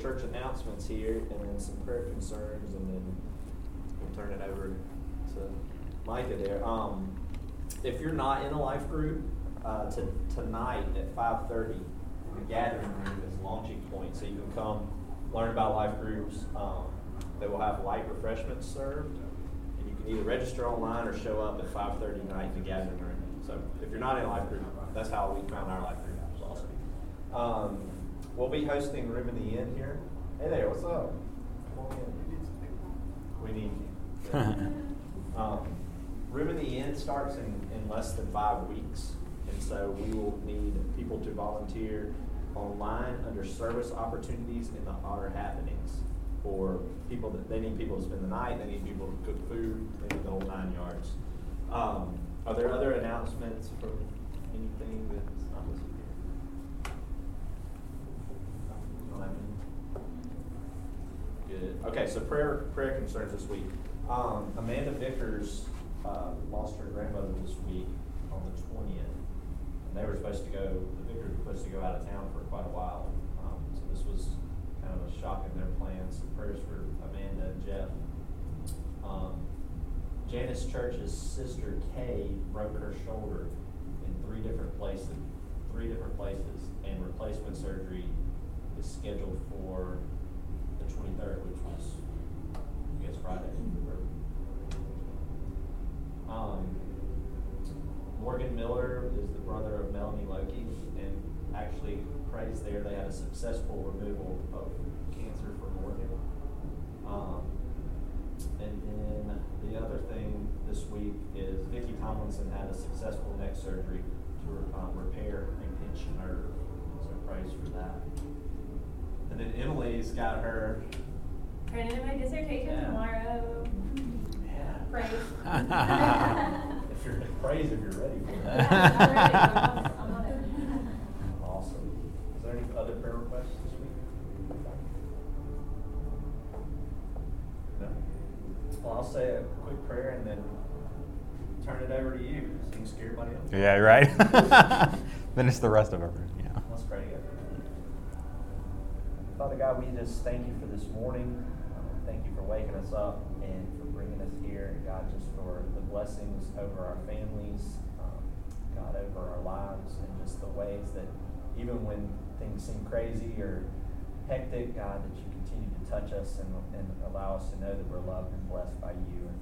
church announcements here and then some prayer concerns, and then we'll turn it over to Micah there. Um, if you're not in a life group, uh, to, tonight at 5.30, the gathering room is launching point, so you can come learn about life groups. Um, they will have light refreshments served, and you can either register online or show up at 5.30 tonight in the gathering room. So if you're not in a life group, that's how we found our life group. It was awesome. Um, we'll be hosting Room in the Inn here. Hey there, what's up? Come on in. We need you. um, Room in the Inn starts in, in less than five weeks. And so we will need people to volunteer online under service opportunities in the honor happenings for people that they need people to spend the night, they need people to cook food, they need the whole nine yards. Um, are there other announcements from anything that's not listed here? Don't have any? Good. Okay, so prayer prayer concerns this week. Um, Amanda Vickers uh, lost her grandmother this week on the twentieth. And they were supposed to go, the Vickers were supposed to go out of town for quite a while. Um, so this was kind of a shock in their plans. So prayers for Amanda and Jeff. Um, Janice Church's sister Kay broke her shoulder in three different places, three different places, and replacement surgery is scheduled for 23rd, which was, I guess, Friday. Um, Morgan Miller is the brother of Melanie Loki, and actually prays there. They had a successful removal of cancer for Morgan. Um, and then the other thing this week is Vicki Tomlinson had a successful neck surgery to um, repair a pinched nerve. So praise for that. And then Emily's got her. Turning in my dissertation Yeah. tomorrow. Yeah. Praise. If you're praise if you're ready for it. Yeah, I'm ready. I'm on- it. Awesome. Is there any other prayer requests this week? No? Well, I'll say a quick prayer and then turn it over to you. Seems scare anybody else? Yeah, right. then it's the rest of it. Yeah. Let's pray together. Father God, we just thank you for this morning. Um, thank you for waking us up and for bringing us here. God, just for the blessings over our families, um, God, over our lives, and just the ways that even when things seem crazy or hectic, God, that you continue to touch us and, and allow us to know that we're loved and blessed by you. And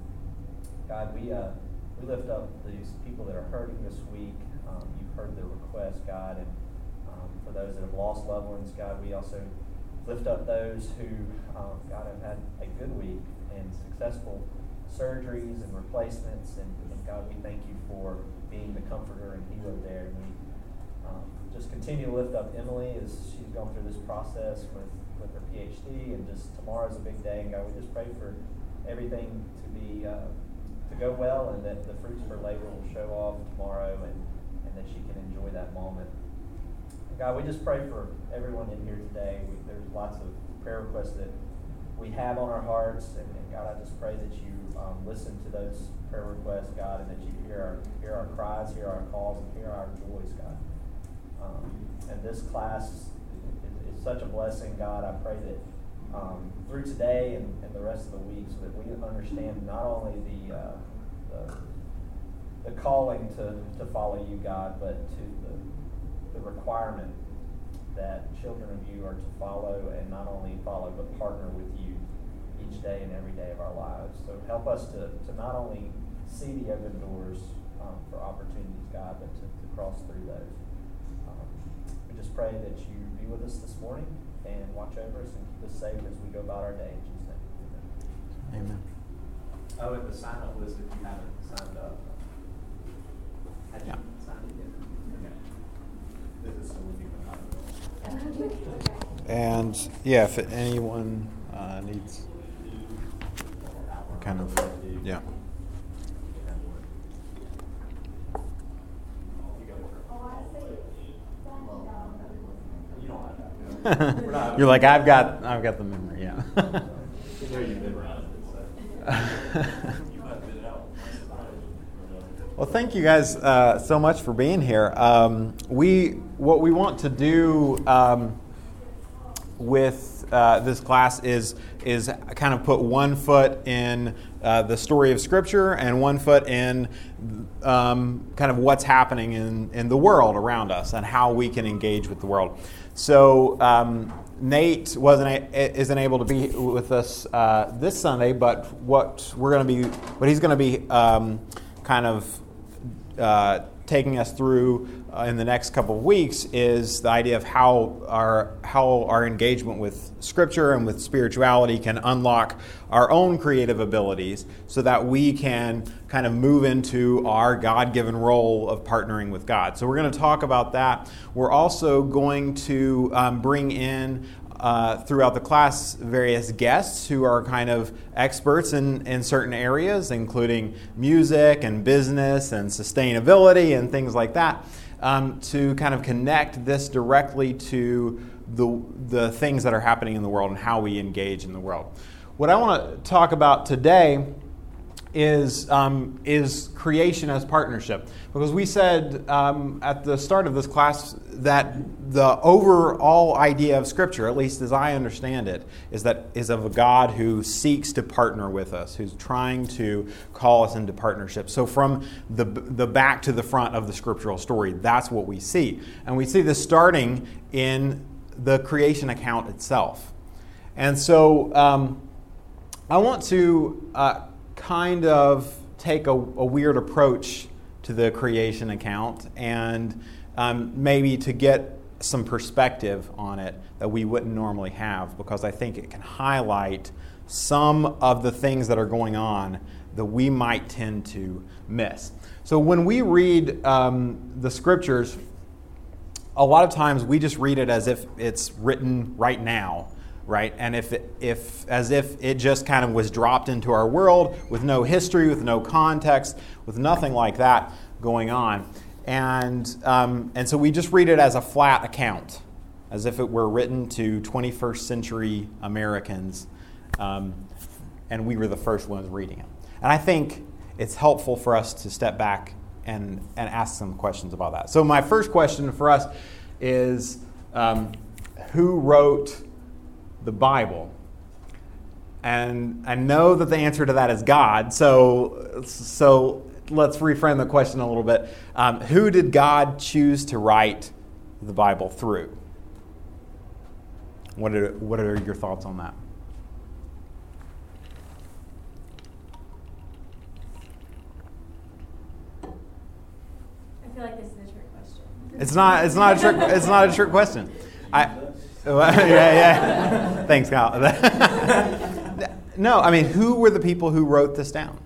God, we uh, we lift up these people that are hurting this week. Um, you've heard their requests, God, and um, for those that have lost loved ones, God, we also lift up those who, um, God, have had a good week and successful surgeries and replacements. And, and God, we thank you for being the comforter and healer there. And we um, just continue to lift up Emily as she's gone through this process with, with her PhD. And just tomorrow's a big day. And God, we just pray for everything to be uh, to go well and that the fruits of her labor will show off tomorrow and, and that she can enjoy that moment. God, we just pray for everyone in here today. We, there's lots of prayer requests that we have on our hearts, and, and God, I just pray that you um, listen to those prayer requests, God, and that you hear our hear our cries, hear our calls, and hear our joys, God. Um, and this class is, is such a blessing, God. I pray that um, through today and, and the rest of the week, so that we understand not only the uh, the, the calling to, to follow you, God, but to the the requirement that children of you are to follow and not only follow but partner with you each day and every day of our lives. So help us to, to not only see the open doors um, for opportunities, God, but to, to cross through those. Um, we just pray that you be with us this morning and watch over us and keep us safe as we go about our day. In Jesus' name. Amen. Oh, and the sign up list if you haven't signed up. Yeah. signed it yet? Okay. This is so we can And yeah, if anyone uh, needs kind of yeah. You don't have to. We're like I've got I've got the memory. Yeah. Well, thank you guys uh, so much for being here. Um, we what we want to do um, with uh, this class is is kind of put one foot in uh, the story of Scripture and one foot in um, kind of what's happening in, in the world around us and how we can engage with the world. So um, Nate wasn't isn't able to be with us uh, this Sunday, but what we're going to be, what he's going to be um, kind of uh, taking us through uh, in the next couple of weeks is the idea of how our how our engagement with Scripture and with spirituality can unlock our own creative abilities, so that we can kind of move into our God-given role of partnering with God. So we're going to talk about that. We're also going to um, bring in uh, throughout the class various guests who are kind of experts in, in certain areas, including music and business and sustainability and things like that, um, to kind of connect this directly to the, the things that are happening in the world and how we engage in the world. What I want to talk about today is, um, is creation as partnership. Because we said um, at the start of this class that the overall idea of Scripture, at least as I understand it, is that is of a God who seeks to partner with us, who's trying to call us into partnership. So from the, the back to the front of the scriptural story, that's what we see. And we see this starting in the creation account itself. And so um, I want to uh, kind of take a, a, weird approach to the creation account and um, maybe to get some perspective on it that we wouldn't normally have because I think it can highlight some of the things that are going on that we might tend to miss. So when we read um, the scriptures, a lot of times we just read it as if it's written right now right? And if, if as if it just kind of was dropped into our world with no history, with no context, with nothing like that going on. And, um, and so we just read it as a flat account, as if it were written to 21st century Americans, um, and we were the first ones reading it. And I think it's helpful for us to step back and, and ask some questions about that. So, my first question for us is um, who wrote the Bible? And I know that the answer to that is God. So, so let's reframe the question a little bit. Um, who did God choose to write the Bible through? What are, what are your thoughts on that? I feel like this is a trick question. It's not. It's not a trick. It's not a trick question. I. yeah, yeah. Thanks, Kyle. no, I mean, who were the people who wrote this down?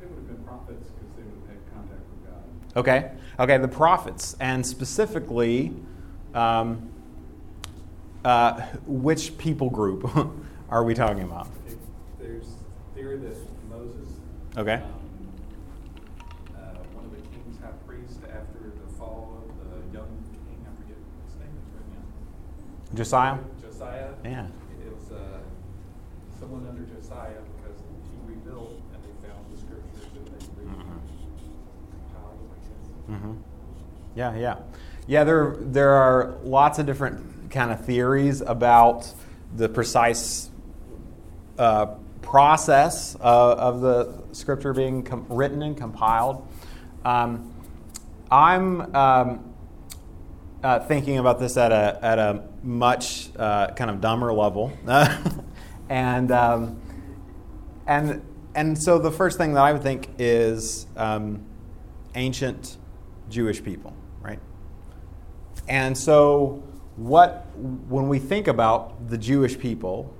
They would have been prophets because they would have had contact with God. Okay. Okay, the prophets, and specifically, um, uh, which people group are we talking about? There's theory that Moses, Okay. um, Josiah? Josiah. Yeah. It was uh, someone under Josiah because he rebuilt and they found the scriptures and they Mhm. compiled. Mhm. Yeah, yeah, yeah. There, there are lots of different kind of theories about the precise uh, process uh, of the scripture being com- written and compiled. Um, I'm um, uh, thinking about this at a at a much uh, kind of dumber level, and um, and and so the first thing that I would think is um, ancient Jewish people, right? And so, what when we think about the Jewish people,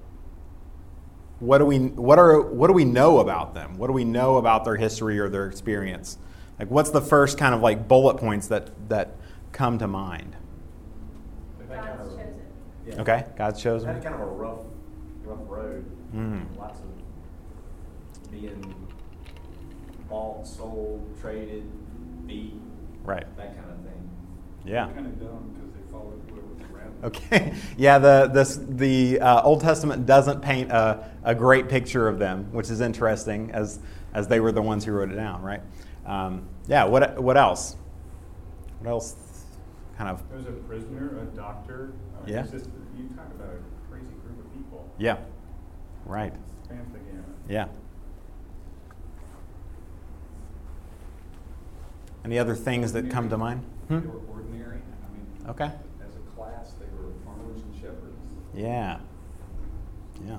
what do we what are what do we know about them? What do we know about their history or their experience? Like, what's the first kind of like bullet points that that come to mind? They've had kind God's of- chosen. Yeah. Okay, God's They've chosen. had kind of a rough, rough road. Mhm. Lots of being bought, sold, traded, beat, Right. that kind of thing. Yeah. Kind of dumb because they followed whoever was around them. Okay. Yeah, the, this, the uh, Old Testament doesn't paint a, a great picture of them, which is interesting as, as they were the ones who wrote it down, right? Um, yeah, what, what else? What else kind of. There was a prisoner, a doctor. uh, Yeah. Just, you talk about a crazy group of people. Yeah. Right. Spans the gamut. Yeah. Any other things that come to mind? They Hmm? were ordinary. I mean, Okay. as a class, they were farmers and shepherds. Yeah. Yeah.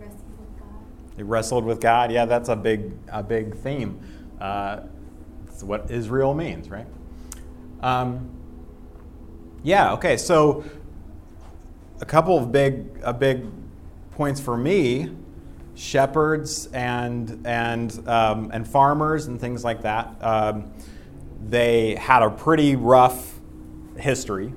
Wrestling with God. They wrestled with God. Yeah, that's a big a big theme. Uh, it's what Israel means, right? Um, yeah. Okay. So a couple of big a big points for me: shepherds and and um, and farmers and things like that. Um, they had a pretty rough history.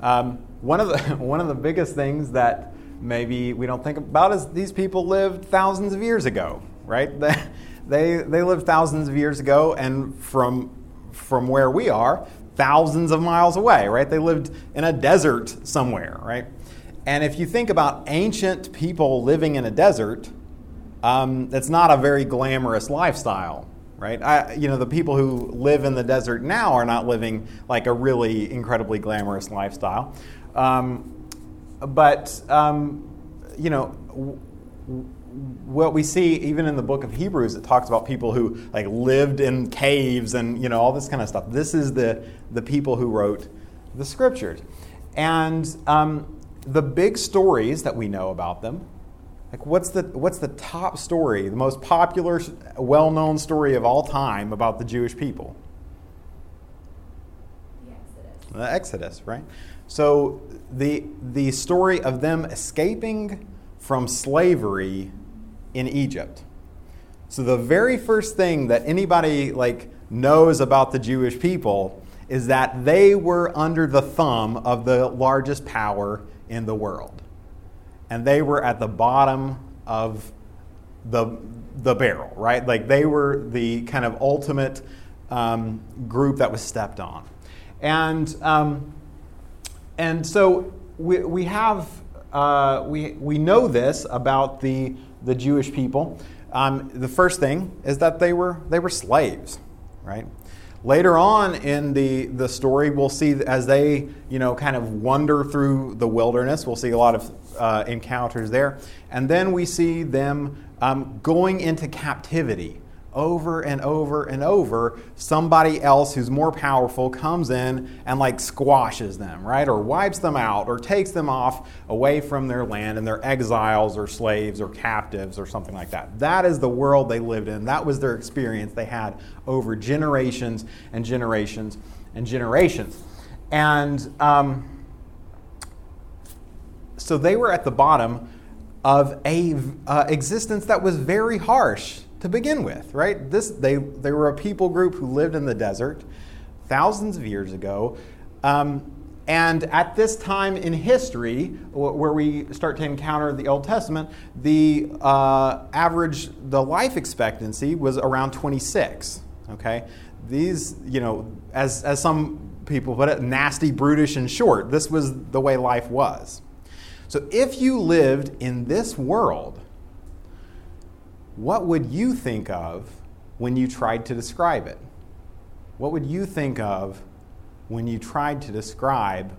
Um, one of the one of the biggest things that maybe we don't think about is these people lived thousands of years ago, right? They they, they lived thousands of years ago, and from from where we are, thousands of miles away, right? They lived in a desert somewhere, right? And if you think about ancient people living in a desert, um, it's not a very glamorous lifestyle, right? I, you know, the people who live in the desert now are not living like a really incredibly glamorous lifestyle. Um, but, um, you know, w- what we see even in the book of Hebrews, it talks about people who like lived in caves and you know all this kind of stuff. This is the the people who wrote the scriptures, and um, the big stories that we know about them like what's the what's the top story, the most popular, well-known story of all time about the Jewish people? The Exodus. The Exodus, right? So the the story of them escaping from slavery in Egypt. So the very first thing that anybody like knows about the Jewish people is that they were under the thumb of the largest power in the world. And they were at the bottom of the the barrel, right? Like they were the kind of ultimate um, group that was stepped on, and um, and so we, we have uh, we we know this about the the Jewish people. Um, the first thing is that they were they were slaves, right? Later on in the, the story, we'll see as they, you know, kind of wander through the wilderness, we'll see a lot of uh, encounters there. And then we see them um, going into captivity over and over and over. Somebody else who's more powerful comes in and like squashes them, right? Or wipes them out or takes them off away from their land and they're exiles or slaves or captives or something like that. That is the world they lived in. That was their experience they had over generations and generations and generations. And um, so they were at the bottom of a uh, existence that was very harsh to begin with, right? This they they were a people group who lived in the desert thousands of years ago. Um, and at this time in history, where we start to encounter the Old Testament, the uh, average, the life expectancy was around 26. Okay, these, you know, as as some people put it, nasty, brutish, and short. This was the way life was. So if you lived in this world, what would you think of when you tried to describe it? What would you think of when you tried to describe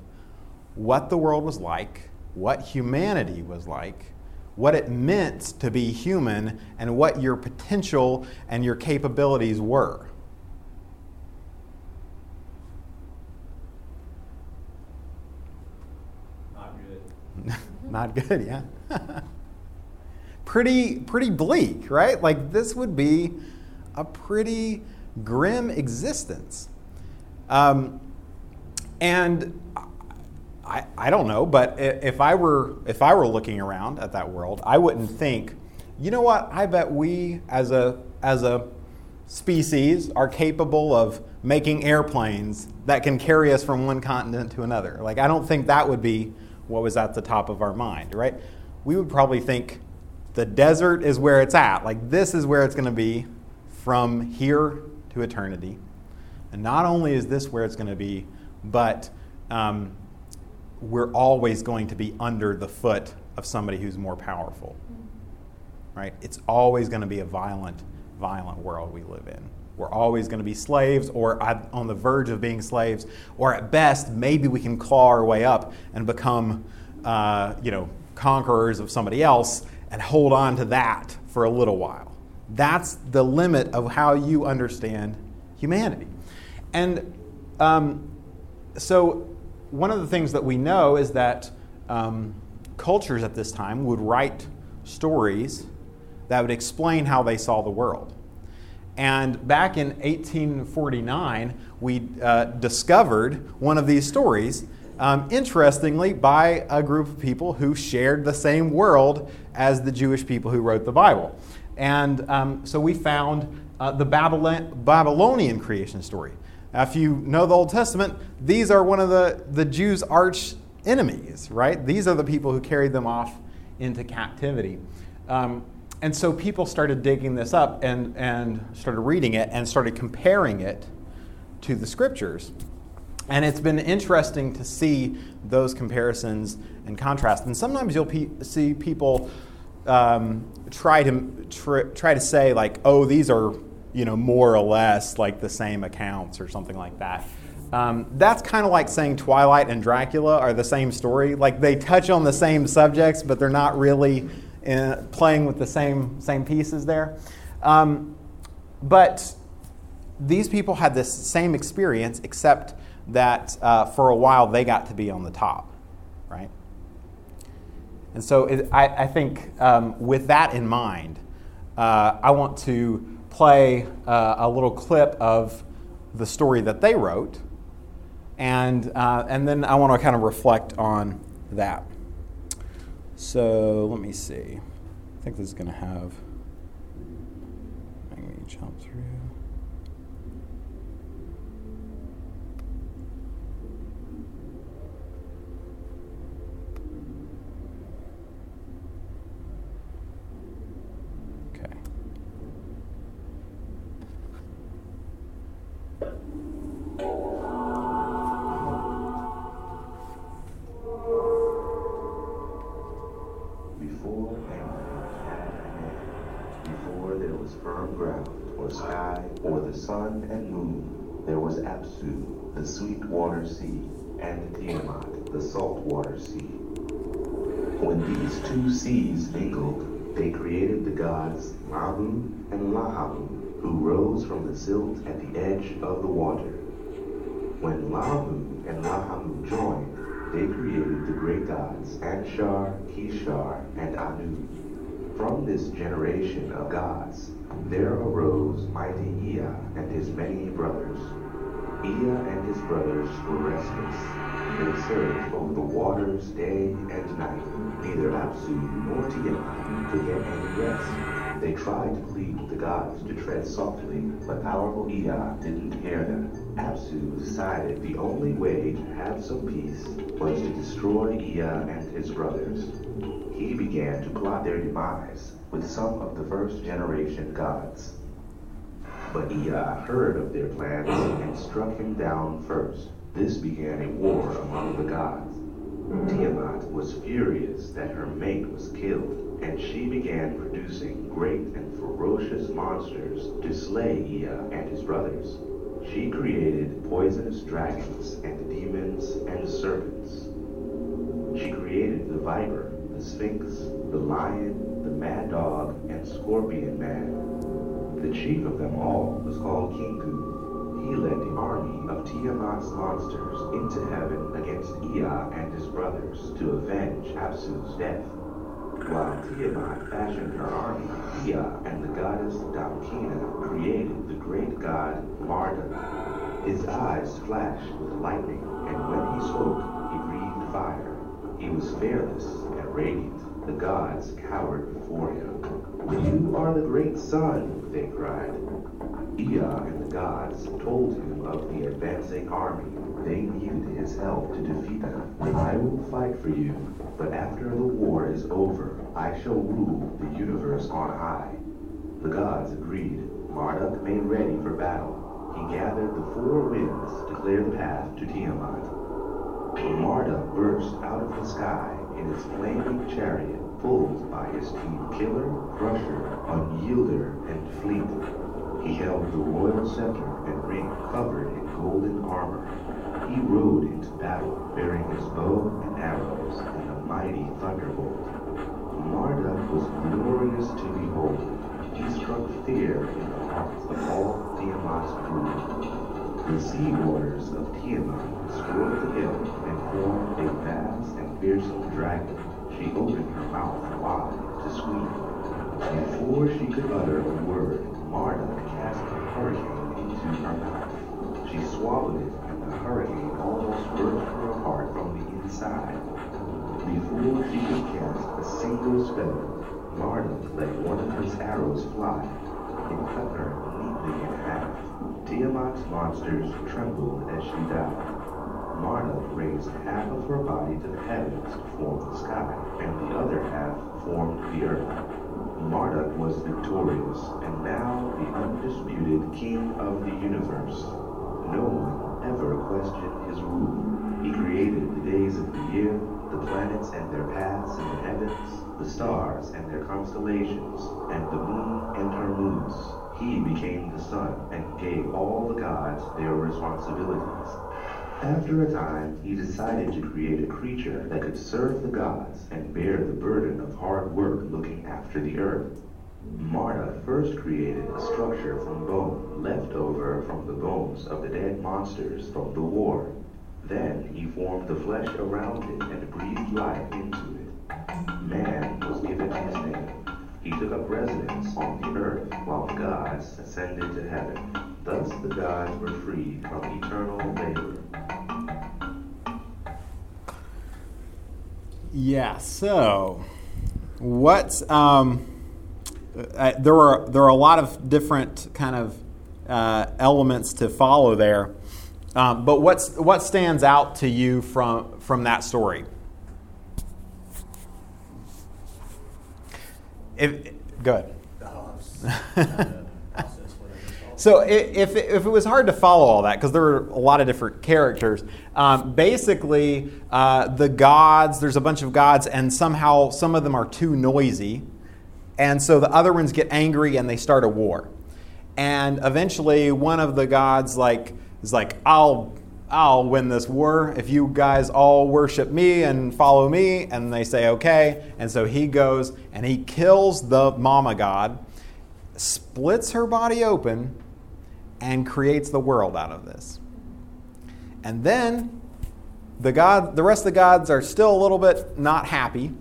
what the world was like, what humanity was like, what it meant to be human, and what your potential and your capabilities were? Not good. Not good, yeah. pretty pretty bleak, right? Like this would be a pretty grim existence. Um, and I, I don't know, but if I were if I were looking around at that world, I wouldn't think, you know what? I bet we as a as a species are capable of making airplanes that can carry us from one continent to another. Like I don't think that would be what was at the top of our mind, right? We would probably think the desert is where it's at. Like this is where it's going to be from here to eternity. And not only is this where it's going to be, but um, we're always going to be under the foot of somebody who's more powerful. Right? It's always going to be a violent, violent world we live in. We're always going to be slaves or on the verge of being slaves, or at best, maybe we can claw our way up and become, uh, you know, conquerors of somebody else and hold on to that for a little while. That's the limit of how you understand humanity. And um, so, one of the things that we know is that um, cultures at this time would write stories that would explain how they saw the world. And back in 1849, we uh, discovered one of these stories, um, interestingly, by a group of people who shared the same world as the Jewish people who wrote the Bible. And um, so we found uh, the Babylon- Babylonian creation story. Now, if you know the Old Testament, these are one of the, the Jews' arch enemies, right? These are the people who carried them off into captivity. Um, and so people started digging this up and, and started reading it and started comparing it to the scriptures. And it's been interesting to see those comparisons and contrast. And sometimes you'll pe- see people um, try to tr- try to say like, "Oh, these are you know more or less like the same accounts" or something like that. Um, that's kind of like saying Twilight and Dracula are the same story. Like they touch on the same subjects, but they're not really in, playing with the same, same pieces there. Um, but these people had this same experience, except that uh, for a while they got to be on the top, right? And so it, I, I, think um, with that in mind, uh, I want to play uh, a little clip of the story that they wrote and, uh, and then I want to kind of reflect on that. So let me see. I think this is going to have. The sun and moon. There was Apsu, the sweet water sea, and Tiamat, the salt water sea. When these two seas mingled, they created the gods Mahu and Lahamu, who rose from the silt at the edge of the water. When Lahmu and Lahamu joined, they created the great gods Anshar, Kishar, and Anu. From this generation of gods, there arose mighty Ea and his many brothers. Ea and his brothers were restless. They surged over the waters day and night. Neither Apsu nor Tiamat could get any rest. They tried to plead with the gods to tread softly, but powerful Ea didn't hear them. Apsu decided the only way to have some peace was to destroy Ea and his brothers. He began to plot their demise with some of the first generation gods. But Ea uh, heard of their plans and struck him down first. This began a war among the gods. Tiamat was furious that her mate was killed, and she began producing great and ferocious monsters to slay Ea and his brothers. She created poisonous dragons and demons and serpents. She created the viper, the sphinx, the lion, the mad dog, and scorpion man. The chief of them all was called Kingu. He led the army of Tiamat's monsters into heaven against Ea and his brothers to avenge Apsu's death. While Tiamat fashioned her army, Ea and the goddess Damkina created the great god Marduk. His eyes flashed with lightning, and when he spoke, he breathed fire. He was fearless The gods cowered before him. You are the great sun, they cried. Ea and the gods told him of the advancing army. They needed his help to defeat them. I will fight for you, but after the war is over, I shall rule the universe on high. The gods agreed. Marduk made ready for battle. He gathered the four winds to clear the path to Tiamat. Marduk burst out of the sky in his flaming chariot pulled by his team Killer, Crusher, Unyielder, and Fleet. He held the royal scepter and ring covered in golden armor. He rode into battle bearing his bow and arrows and a mighty thunderbolt. Marduk was glorious to behold. He struck fear in the hearts of all Tiamat's brood. The sea waters of Tiamat strode the hill and formed a vast and fearsome dragon. She opened her mouth wide to scream. Before she could utter a word, Marduk cast a hurricane into her mouth. She swallowed it, and the hurricane almost burst her apart from the inside. Before she could cast a single spell, Marduk let one of his arrows fly and cut her in half. Tiamat's monsters trembled as she died. Marduk raised half of her body to the heavens to form the sky, and the other half formed the earth. Marduk was victorious, and now the undisputed king of the universe. No one ever questioned his rule. He created the days of the year, the planets and their paths in the heavens, the stars and their constellations, and the moon and her moons. He became the sun and gave all the gods their responsibilities. After a time, he decided to create a creature that could serve the gods and bear the burden of hard work looking after the earth. Marduk first created a structure from bone left over from the bones of the dead monsters from the war. Then he formed the flesh around it and breathed life into the ascended to heaven. Thus the gods were freed from eternal labor. Yeah. So, what? Um, uh, there are there are a lot of different kind of uh, elements to follow there, um, but what's what stands out to you from from that story? If, good. So if, if it was hard to follow all that, because there were a lot of different characters, um, basically uh, the gods, there's a bunch of gods, and somehow some of them are too noisy. And so the other ones get angry and they start a war. And eventually one of the gods like is like, I'll I'll win this war if you guys all worship me and follow me. And they say, okay. And so he goes and he kills the mama god, splits her body open, and creates the world out of this. And then the god, the rest of the gods are still a little bit not happy,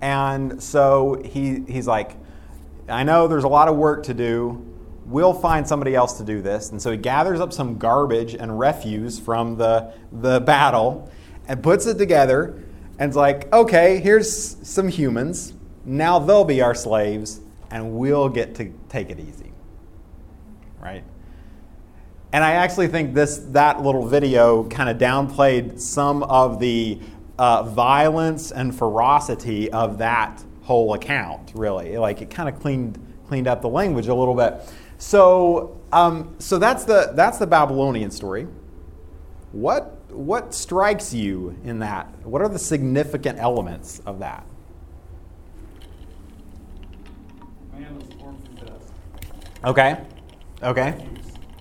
and so he he's like, I know there's a lot of work to do. We'll find somebody else to do this. And so he gathers up some garbage and refuse from the the battle, and puts it together, and's like, okay, here's some humans. Now they'll be our slaves, and we'll get to take it easy. Right? And I actually think this that little video kind of downplayed some of the uh, violence and ferocity of that whole account. Really, like it kind of cleaned cleaned up the language a little bit. So, um, so that's the that's the Babylonian story. What what strikes you in that? What are the significant elements of that? Man was formed from dust. Okay. Okay.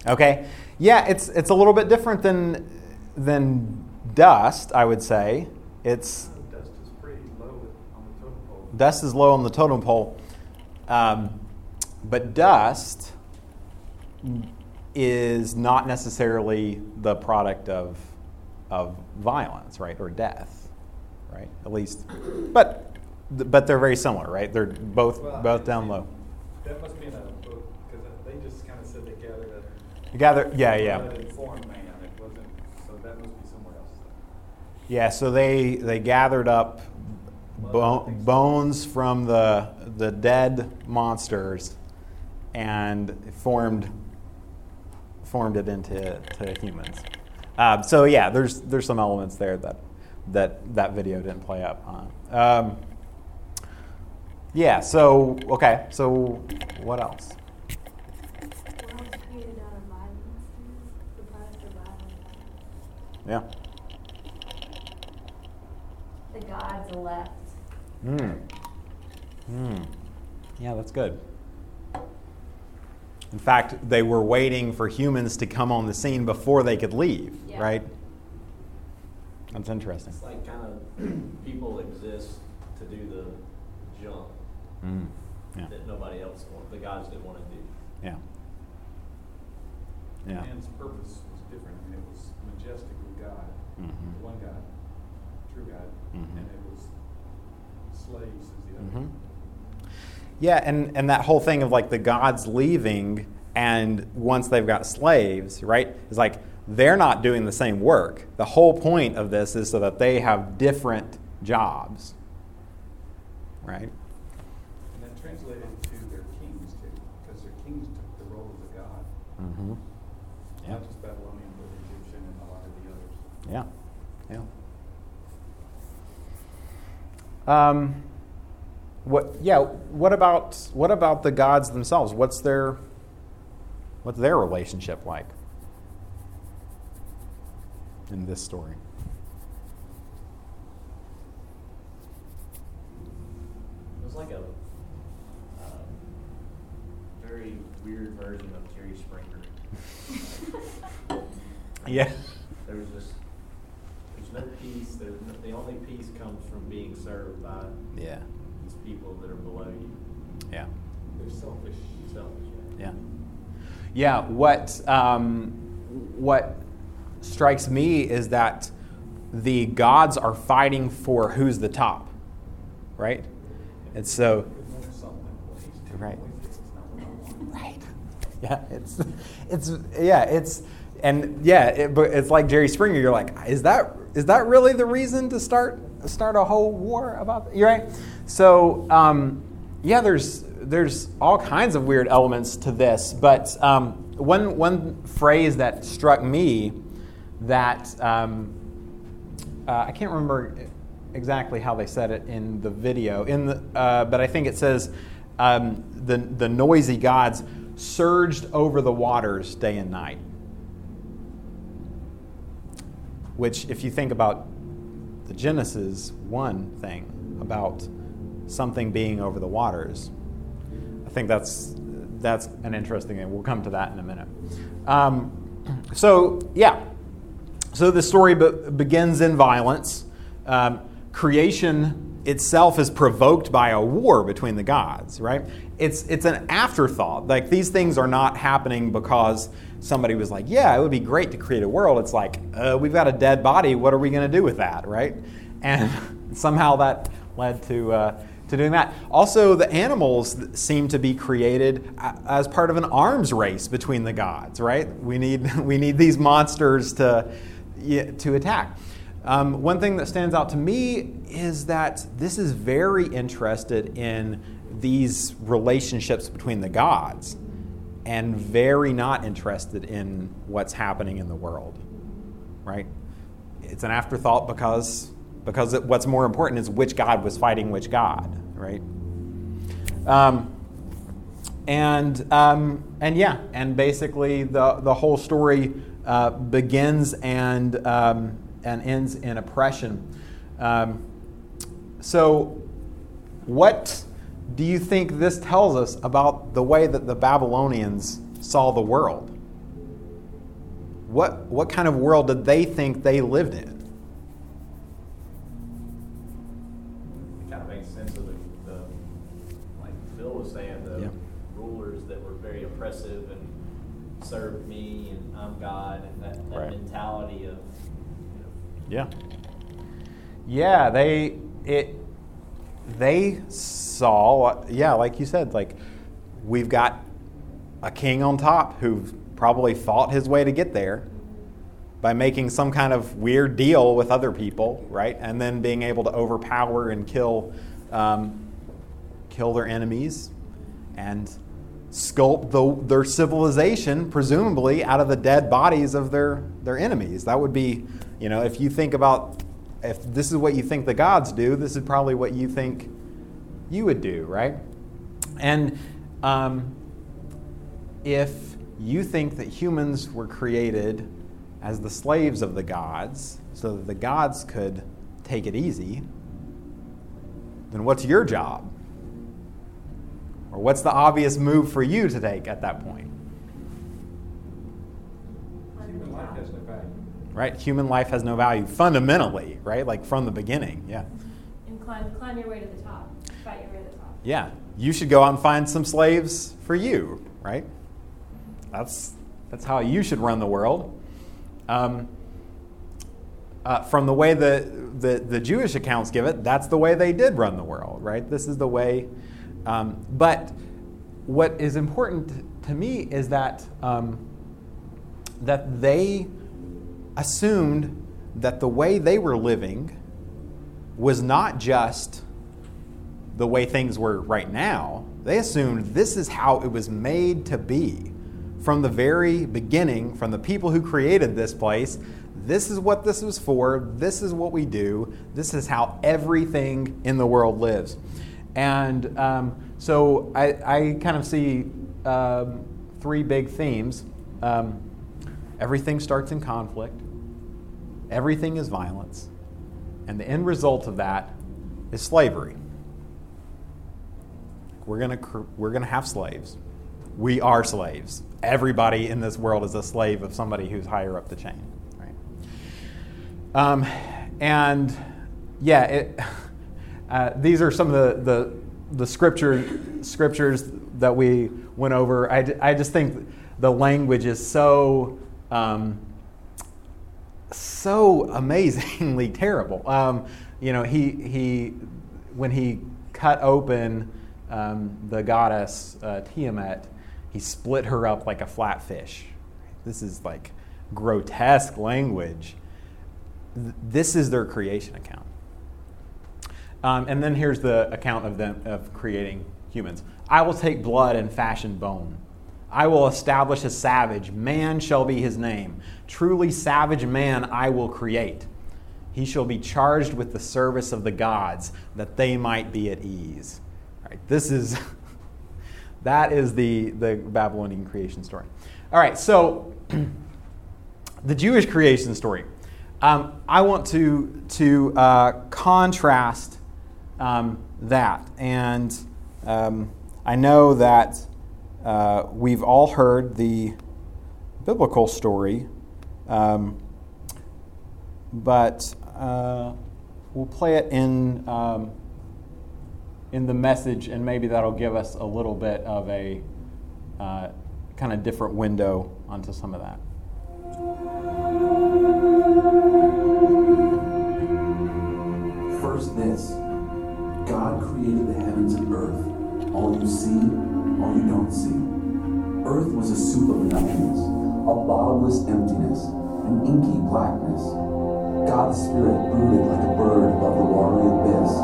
Okay. Yeah, it's it's a little bit different than than dust, I would say. It's Dust is pretty low on the totem pole. dust is low on the totem pole, um, but dust is not necessarily the product of of violence, right, or death, right? At least, but but they're very similar, right? They're both Well, both I- down low. That must be a book, because they just kind of said they gathered a. You gather, yeah, yeah. That informed man, it wasn't, so that must be somewhere else. Yeah, so they they gathered up bo- bones from the the dead monsters and formed formed it into to humans. Uh, so yeah, there's there's some elements there that that that video didn't play up on. Um, yeah. So okay. So what else? World was created out of violence, the product of violence. Yeah. The gods elect. Hmm. Hmm. Yeah, that's good. In fact, they were waiting for humans to come on the scene before they could leave, Yeah. right? That's interesting. It's like kind of people exist to do the junk Mm. Yeah. that nobody else want, the gods didn't want to do. Yeah. Yeah. Man's purpose was different. I mean, it was majestic with God, Mhm. the one God, true God, Mhm. and it was slaves as the other. Mhm. Yeah, and, and that whole thing of like the gods leaving, and once they've got slaves, right? Is like they're not doing the same work. The whole point of this is so that they have different jobs, right? And that translated to their kings too, because their kings took the role of the god, Mm-hmm. Yeah. not just Babylonian, but Egyptian and a lot of the others. Yeah. Yeah. Um, what? Yeah. What about what about the gods themselves? What's their what's their relationship like in this story? It was like a um, very weird version of Jerry Springer. Yeah. There was just, there's no peace, there's no, the only peace comes from being served by Yeah. these people that are below you. Yeah. They're selfish. Selfish. Yeah. Yeah. What um, what strikes me is that the gods are fighting for who's the top, right? And so Right. Right. Yeah, it's it's yeah, it's and yeah, it, but it's like Jerry Springer. You're like, is that is that really the reason to start start a whole war about? You're right. So um, yeah, there's there's all kinds of weird elements to this, but um, one one phrase that struck me that um, uh, I can't remember exactly how they said it in the video, in the, uh, but I think it says um, the, the noisy gods surged over the waters day and night. Which, if you think about the Genesis 1 thing about something being over the waters, I think that's, that's an interesting thing. We'll come to that in a minute. Um, so, yeah, so the story be- begins in violence. Um, creation itself is provoked by a war between the gods, right? It's, it's an afterthought. Like these things are not happening because somebody was like, yeah, it would be great to create a world. It's like, uh, we've got a dead body. What are we going to do with that, right? And somehow that led to, uh, to doing that. Also, the animals seem to be created as part of an arms race between the gods, right? We need, we need these monsters to, to attack. Um, one thing that stands out to me is that this is very interested in these relationships between the gods and very not interested in what's happening in the world, right? It's an afterthought because, because what's more important is which god was fighting which god, right? Um, and um, and yeah, and basically the the whole story uh, begins and um, and ends in oppression. Um, so, what do you think this tells us about the way that the Babylonians saw the world? What what kind of world did they think they lived in? Served me and I'm God and that, that Right. mentality of, you know, Yeah. Yeah, they it they saw yeah, like you said, like we've got a king on top who probably fought his way to get there by making some kind of weird deal with other people, right? And then being able to overpower and kill um, kill their enemies and sculpt the, their civilization, presumably out of the dead bodies of their, their enemies. That would be, you know, if you think about, if this is what you think the gods do, this is probably what you think you would do, right? And um, if you think that humans were created as the slaves of the gods so that the gods could take it easy, then what's your job? Or what's the obvious move for you to take at that point? Right? Human life has no value fundamentally, right? Like from the beginning, yeah. And climb, climb your way to the top. Fight your way to the top. Yeah. You should go out and find some slaves for you, right? That's, that's how you should run the world. Um, uh, from the way the, the, the Jewish accounts give it, that's the way they did run the world, right? This is the way um, but what is important to me is that, um, that they assumed that the way they were living was not just the way things were right now. They assumed this is how it was made to be. From the very beginning, from the people who created this place, this is what this was for, this is what we do, this is how everything in the world lives. And um, so I, I, kind of see um, three big themes. Um, everything starts in conflict, everything is violence, and the end result of that is slavery. We're going to we're going to have slaves. We are slaves. Everybody in this world is a slave of somebody who's higher up the chain. Um, and yeah, it, uh, these are some of the, the, the scripture, scriptures that we went over. I, I just think the language is so, um, so amazingly terrible. Um, you know, he, he, when he cut open um, the goddess uh, Tiamat, he split her up like a flat fish. This is like grotesque language this is their creation account. Um, and then here's the account of them of creating humans. I will take blood and fashion bone. I will establish a savage. Man shall be his name. Truly savage man I will create. He shall be charged with the service of the gods, that they might be at ease. All right, this is that is the, the Babylonian creation story. All right, so the Jewish creation story. Um, I want to, to uh, contrast um, that. And um, I know that uh, we've all heard the biblical story, um, but uh, we'll play it in, um, in the message, and maybe that'll give us a little bit of a uh, kind of different window onto some of that. First, this God created the heavens and earth, all you see, all you don't see. Earth was a soup of nothingness, a bottomless emptiness, an inky blackness. God's spirit brooded like a bird above the watery abyss.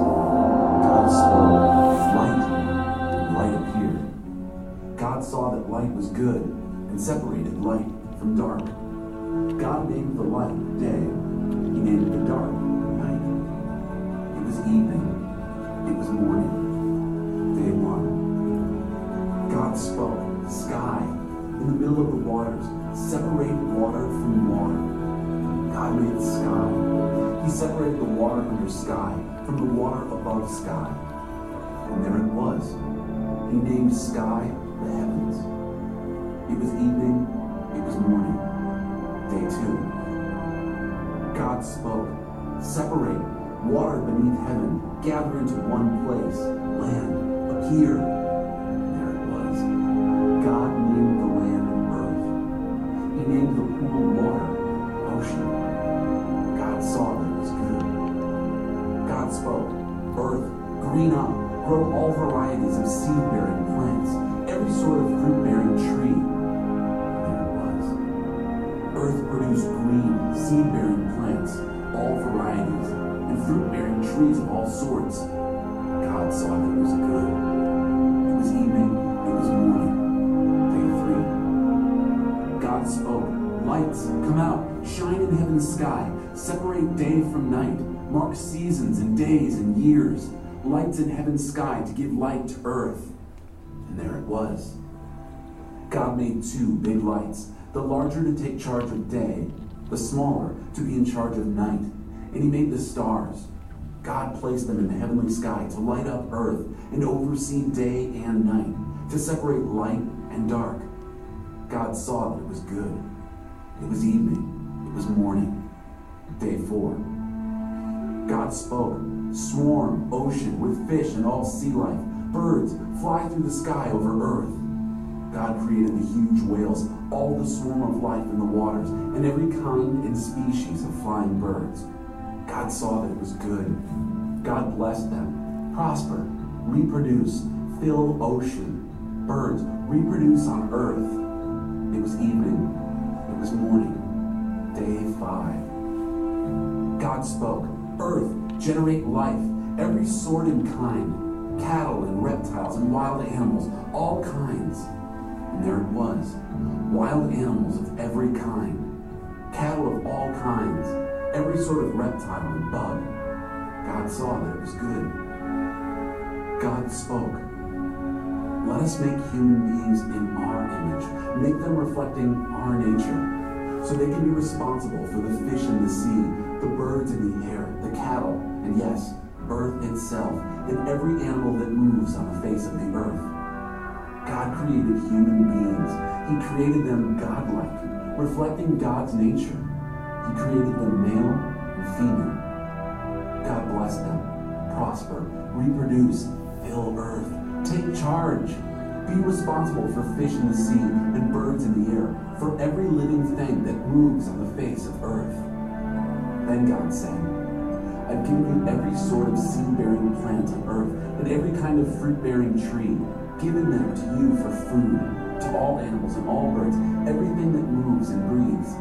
God spoke, light, and light appeared. God saw that light was good and separated light from dark. God named the light day. One. Spoke. The sky, in the middle of the waters, separate water from water. God made the sky. He separated the water under sky from the water above sky. And there it was. He named sky the heavens. It was evening. It was morning. Day two. God spoke, separate water beneath heaven, gather into one place, land, appear. Trees of all sorts. God saw that it was good. It was evening, it was morning. Day three. God spoke, Lights, come out, shine in heaven's sky, separate day from night, mark seasons and days and years, lights in heaven's sky to give light to earth. And there it was. God made two big lights the larger to take charge of day, the smaller to be in charge of night. And he made the stars. God placed them in the heavenly sky to light up earth and oversee day and night, to separate light and dark. God saw that it was good. It was evening. It was morning. Day four. God spoke. Swarm, ocean, with fish and all sea life. Birds fly through the sky over earth. God created the huge whales, all the swarm of life in the waters, and every kind and species of flying birds. God saw that it was good. God blessed them. Prosper, reproduce, fill ocean. Birds, reproduce on earth. It was evening. It was morning. Day five. God spoke. Earth, generate life, every sort and kind, cattle and reptiles and wild animals, all kinds. And there it was wild animals of every kind, cattle of all kinds, every sort of reptile and bug. God saw that it was good. God spoke. Let us make human beings in our image, make them reflecting our nature, so they can be responsible for the fish in the sea, the birds in the air, the cattle, and yes, earth itself, and every animal that moves on the face of the earth. God created human beings. He created them godlike, reflecting God's nature. He created them male and female. God bless them, prosper, reproduce, fill earth, take charge. Be responsible for fish in the sea and birds in the air, for every living thing that moves on the face of earth. Then God said, I've given you every sort of seed-bearing plant on earth and every kind of fruit-bearing tree, given them to you for food, to all animals and all birds, everything that moves and breathes.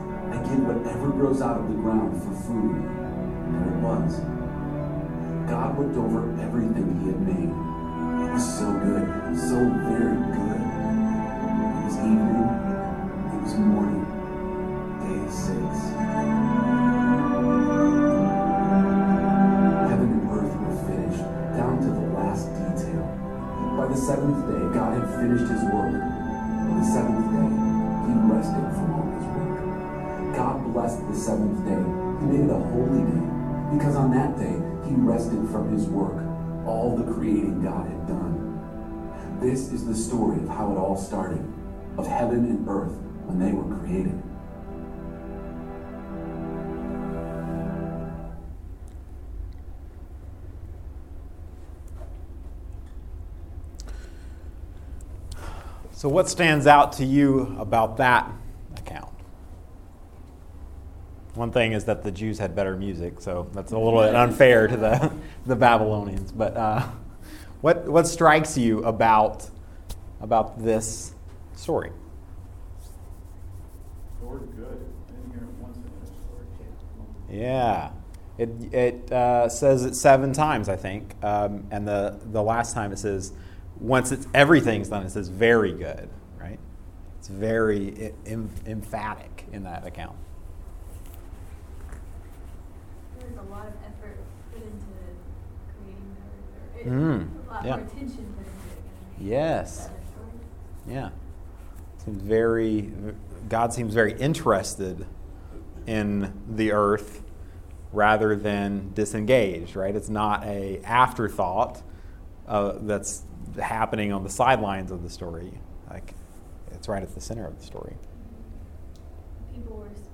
Give whatever grows out of the ground for food. There it was. God looked over everything he had made. It was so good, so very good. It was evening, it was morning, day six. Heaven and earth were finished, down to the last detail. By the seventh day, God had finished his work. Blessed the seventh day. He made it a holy day, because on that day, he rested from his work, all the creating God had done. This is the story of how it all started, of heaven and earth when they were created. So, what stands out to you about that account? One thing is that the Jews had better music, so that's a little bit unfair to the, the Babylonians. But uh, what, what strikes you about, about this story? Yeah. It, it uh, says it seven times, I think. Um, and the, the last time it says, once it's, everything's done, it says very good, right? It's very em- emphatic in that account. There's a lot of effort put into creating the earth. or Mm, A lot yeah. more attention put into it. Yes. the other stories. Yeah. Seems very, God seems very interested in the earth rather than disengaged, right? It's not a afterthought uh, that's happening on the sidelines of the story. Like, it's right at the center of the story. People were, s-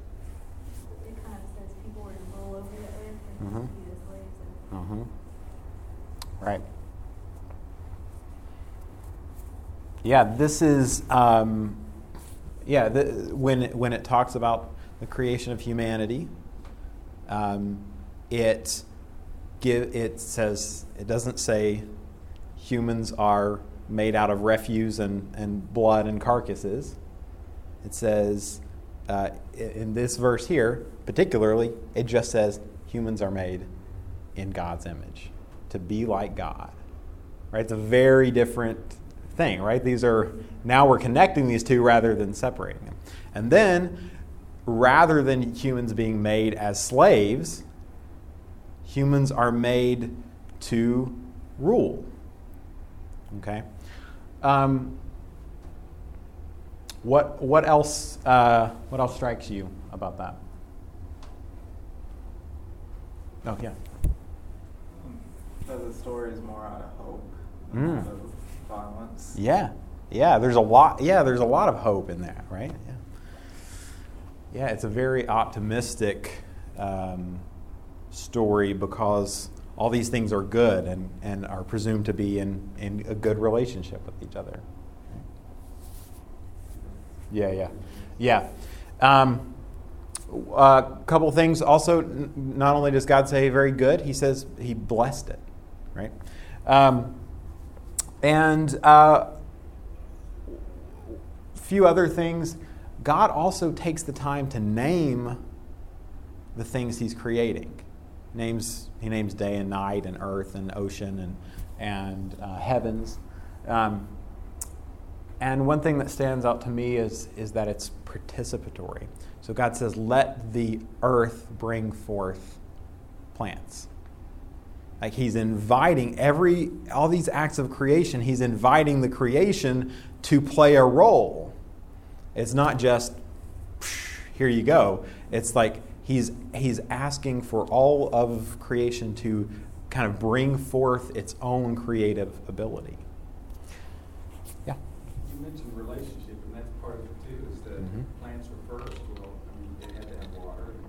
it kind of says people were to roll over the earth and Mhm. be the slaves of it. Mm-hmm. Right. Yeah, this is um, yeah. The, when it, when it talks about the creation of humanity, um, it give it says it doesn't say humans are made out of refuse and, and blood and carcasses. It says uh, in this verse here, particularly, it just says humans are made in God's image to be like God. Right? It's a very different thing, right? These are now we're connecting these two rather than separating them. And then rather than humans being made as slaves, humans are made to rule. Okay? Um, what, what, else, uh, what else strikes you about that? Oh, yeah. So the story is more out of hope Mm. than out of violence. Yeah, yeah. There's a lot. Yeah, there's a lot of hope in that, right? Yeah. yeah, it's a very optimistic um, story because all these things are good and, and are presumed to be in, in a good relationship with each other. Yeah, yeah, yeah. Um, a couple things. Also, n- not only does God say very good, He says He blessed it, right? Um, and a uh, few other things. God also takes the time to name the things He's creating. Names He names day and night, and earth and ocean and and uh, heavens. Um, and one thing that stands out to me is, is that it's participatory. So God says, let the earth bring forth plants. Like he's inviting every, all these acts of creation, he's inviting the creation to play a role. It's not just, here you go. It's like he's, he's asking for all of creation to kind of bring forth its own creative ability mentioned relationship, and that's part of it too, is that Mhm. plants were first, well, I mean, they had to have water. and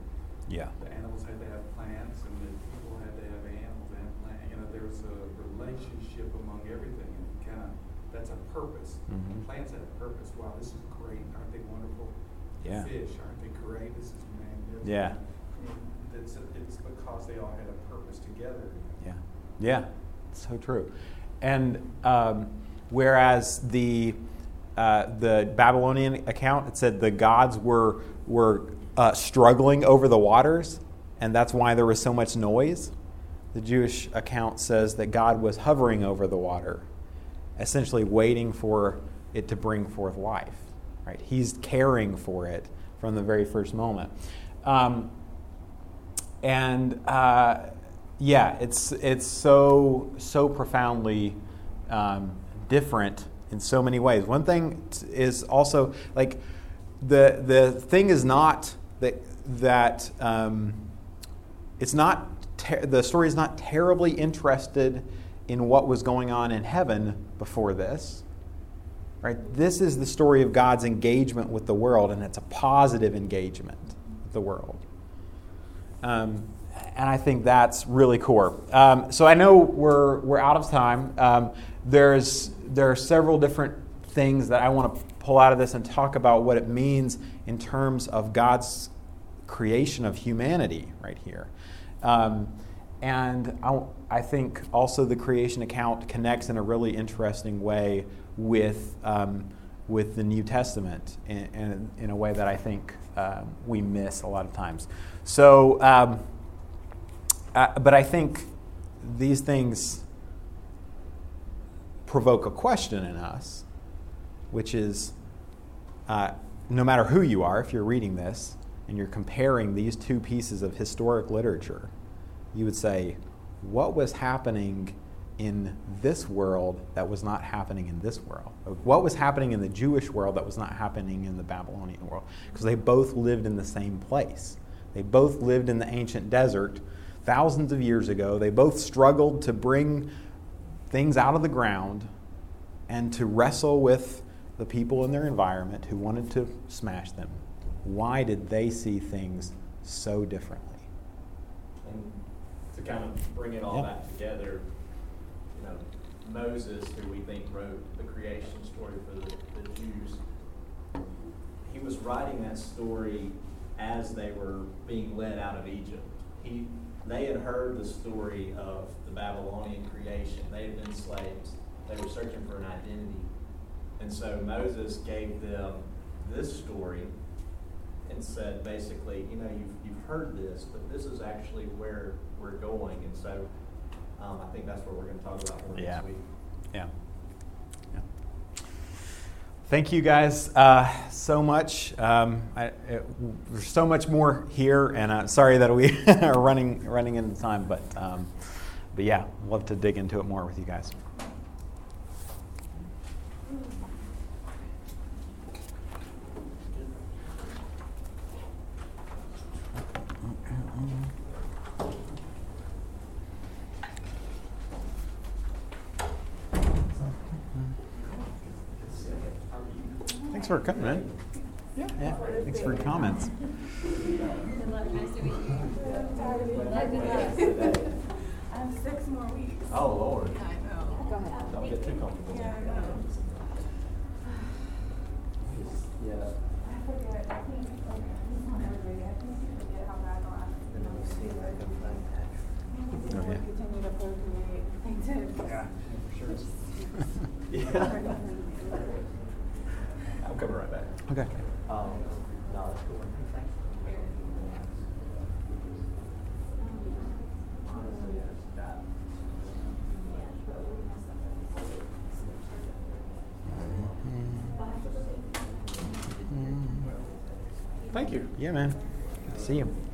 Yeah. The animals had to have plants, and the people had to have animals and plants, you know, there's a relationship among everything, and kind of, that's a purpose. Mhm. Plants have a purpose, wow, this is great, aren't they wonderful? Yeah. Fish, aren't they great, this is magnificent. Yeah. It's, it's because they all had a purpose together. Yeah, yeah, so true. And um, whereas the uh, the Babylonian account, it said the gods were were uh, struggling over the waters, and that's why there was so much noise. The Jewish account says that God was hovering over the water, essentially waiting for it to bring forth life. Right? He's caring for it from the very first moment. Um, and uh, yeah, it's it's so so profoundly um, different in so many ways. One thing is also like the the thing is not that that um, it's not ter- the story is not terribly interested in what was going on in heaven before this. Right? This is the story of God's engagement with the world, and it's a positive engagement with the world. Um, and I think that's really core. Um, so I know we're, we're out of time. Um, there's, there are several different things that I want to pull out of this and talk about what it means in terms of God's creation of humanity right here. Um, and I, I, think also the creation account connects in a really interesting way with, um, with the New Testament in, in, in, a way that I think um, we miss a lot of times. So, um, uh, but I think these things provoke a question in us, which is uh, no matter who you are, if you're reading this and you're comparing these two pieces of historic literature, you would say, what was happening in this world that was not happening in this world? What was happening in the Jewish world that was not happening in the Babylonian world? Because they both lived in the same place. They both lived in the ancient desert thousands of years ago. They both struggled to bring things out of the ground and to wrestle with the people in their environment who wanted to smash them. Why did they see things so differently? And to kind of bring it all yeah. back together, you know, Moses, who we think wrote the creation story for the, the Jews, he was writing that story as they were being led out of Egypt. He, they had heard the story of the Babylonian creation. They had been slaves. They were searching for an identity. And so Moses gave them this story and said, basically, you know, you've, you've heard this, but this is actually where we're going. And so um, I think that's what we're going to talk about more yeah. next week. Yeah. Thank you guys uh, so much. Um, I, it, there's so much more here, and uh, sorry that we are running running into time, but um, but yeah, love to dig into it more with you guys. Thanks for coming, man. Yeah, yeah. Thanks for your comments. Good luck, nice to meet you. I have six more weeks. Oh, Lord. I know. Go ahead. Don't get too comfortable. Yeah, I know. Yeah. I forget, I think, like, he's not everybody, I think you forget how bad the last, you know, two years have been. Oh, yeah. continue to procreate, I did. Yeah, for sure. Yeah. I'm coming right back. Okay. Um, no, that's cool. Honestly, that. Thank you. Yeah, man. Good to See you.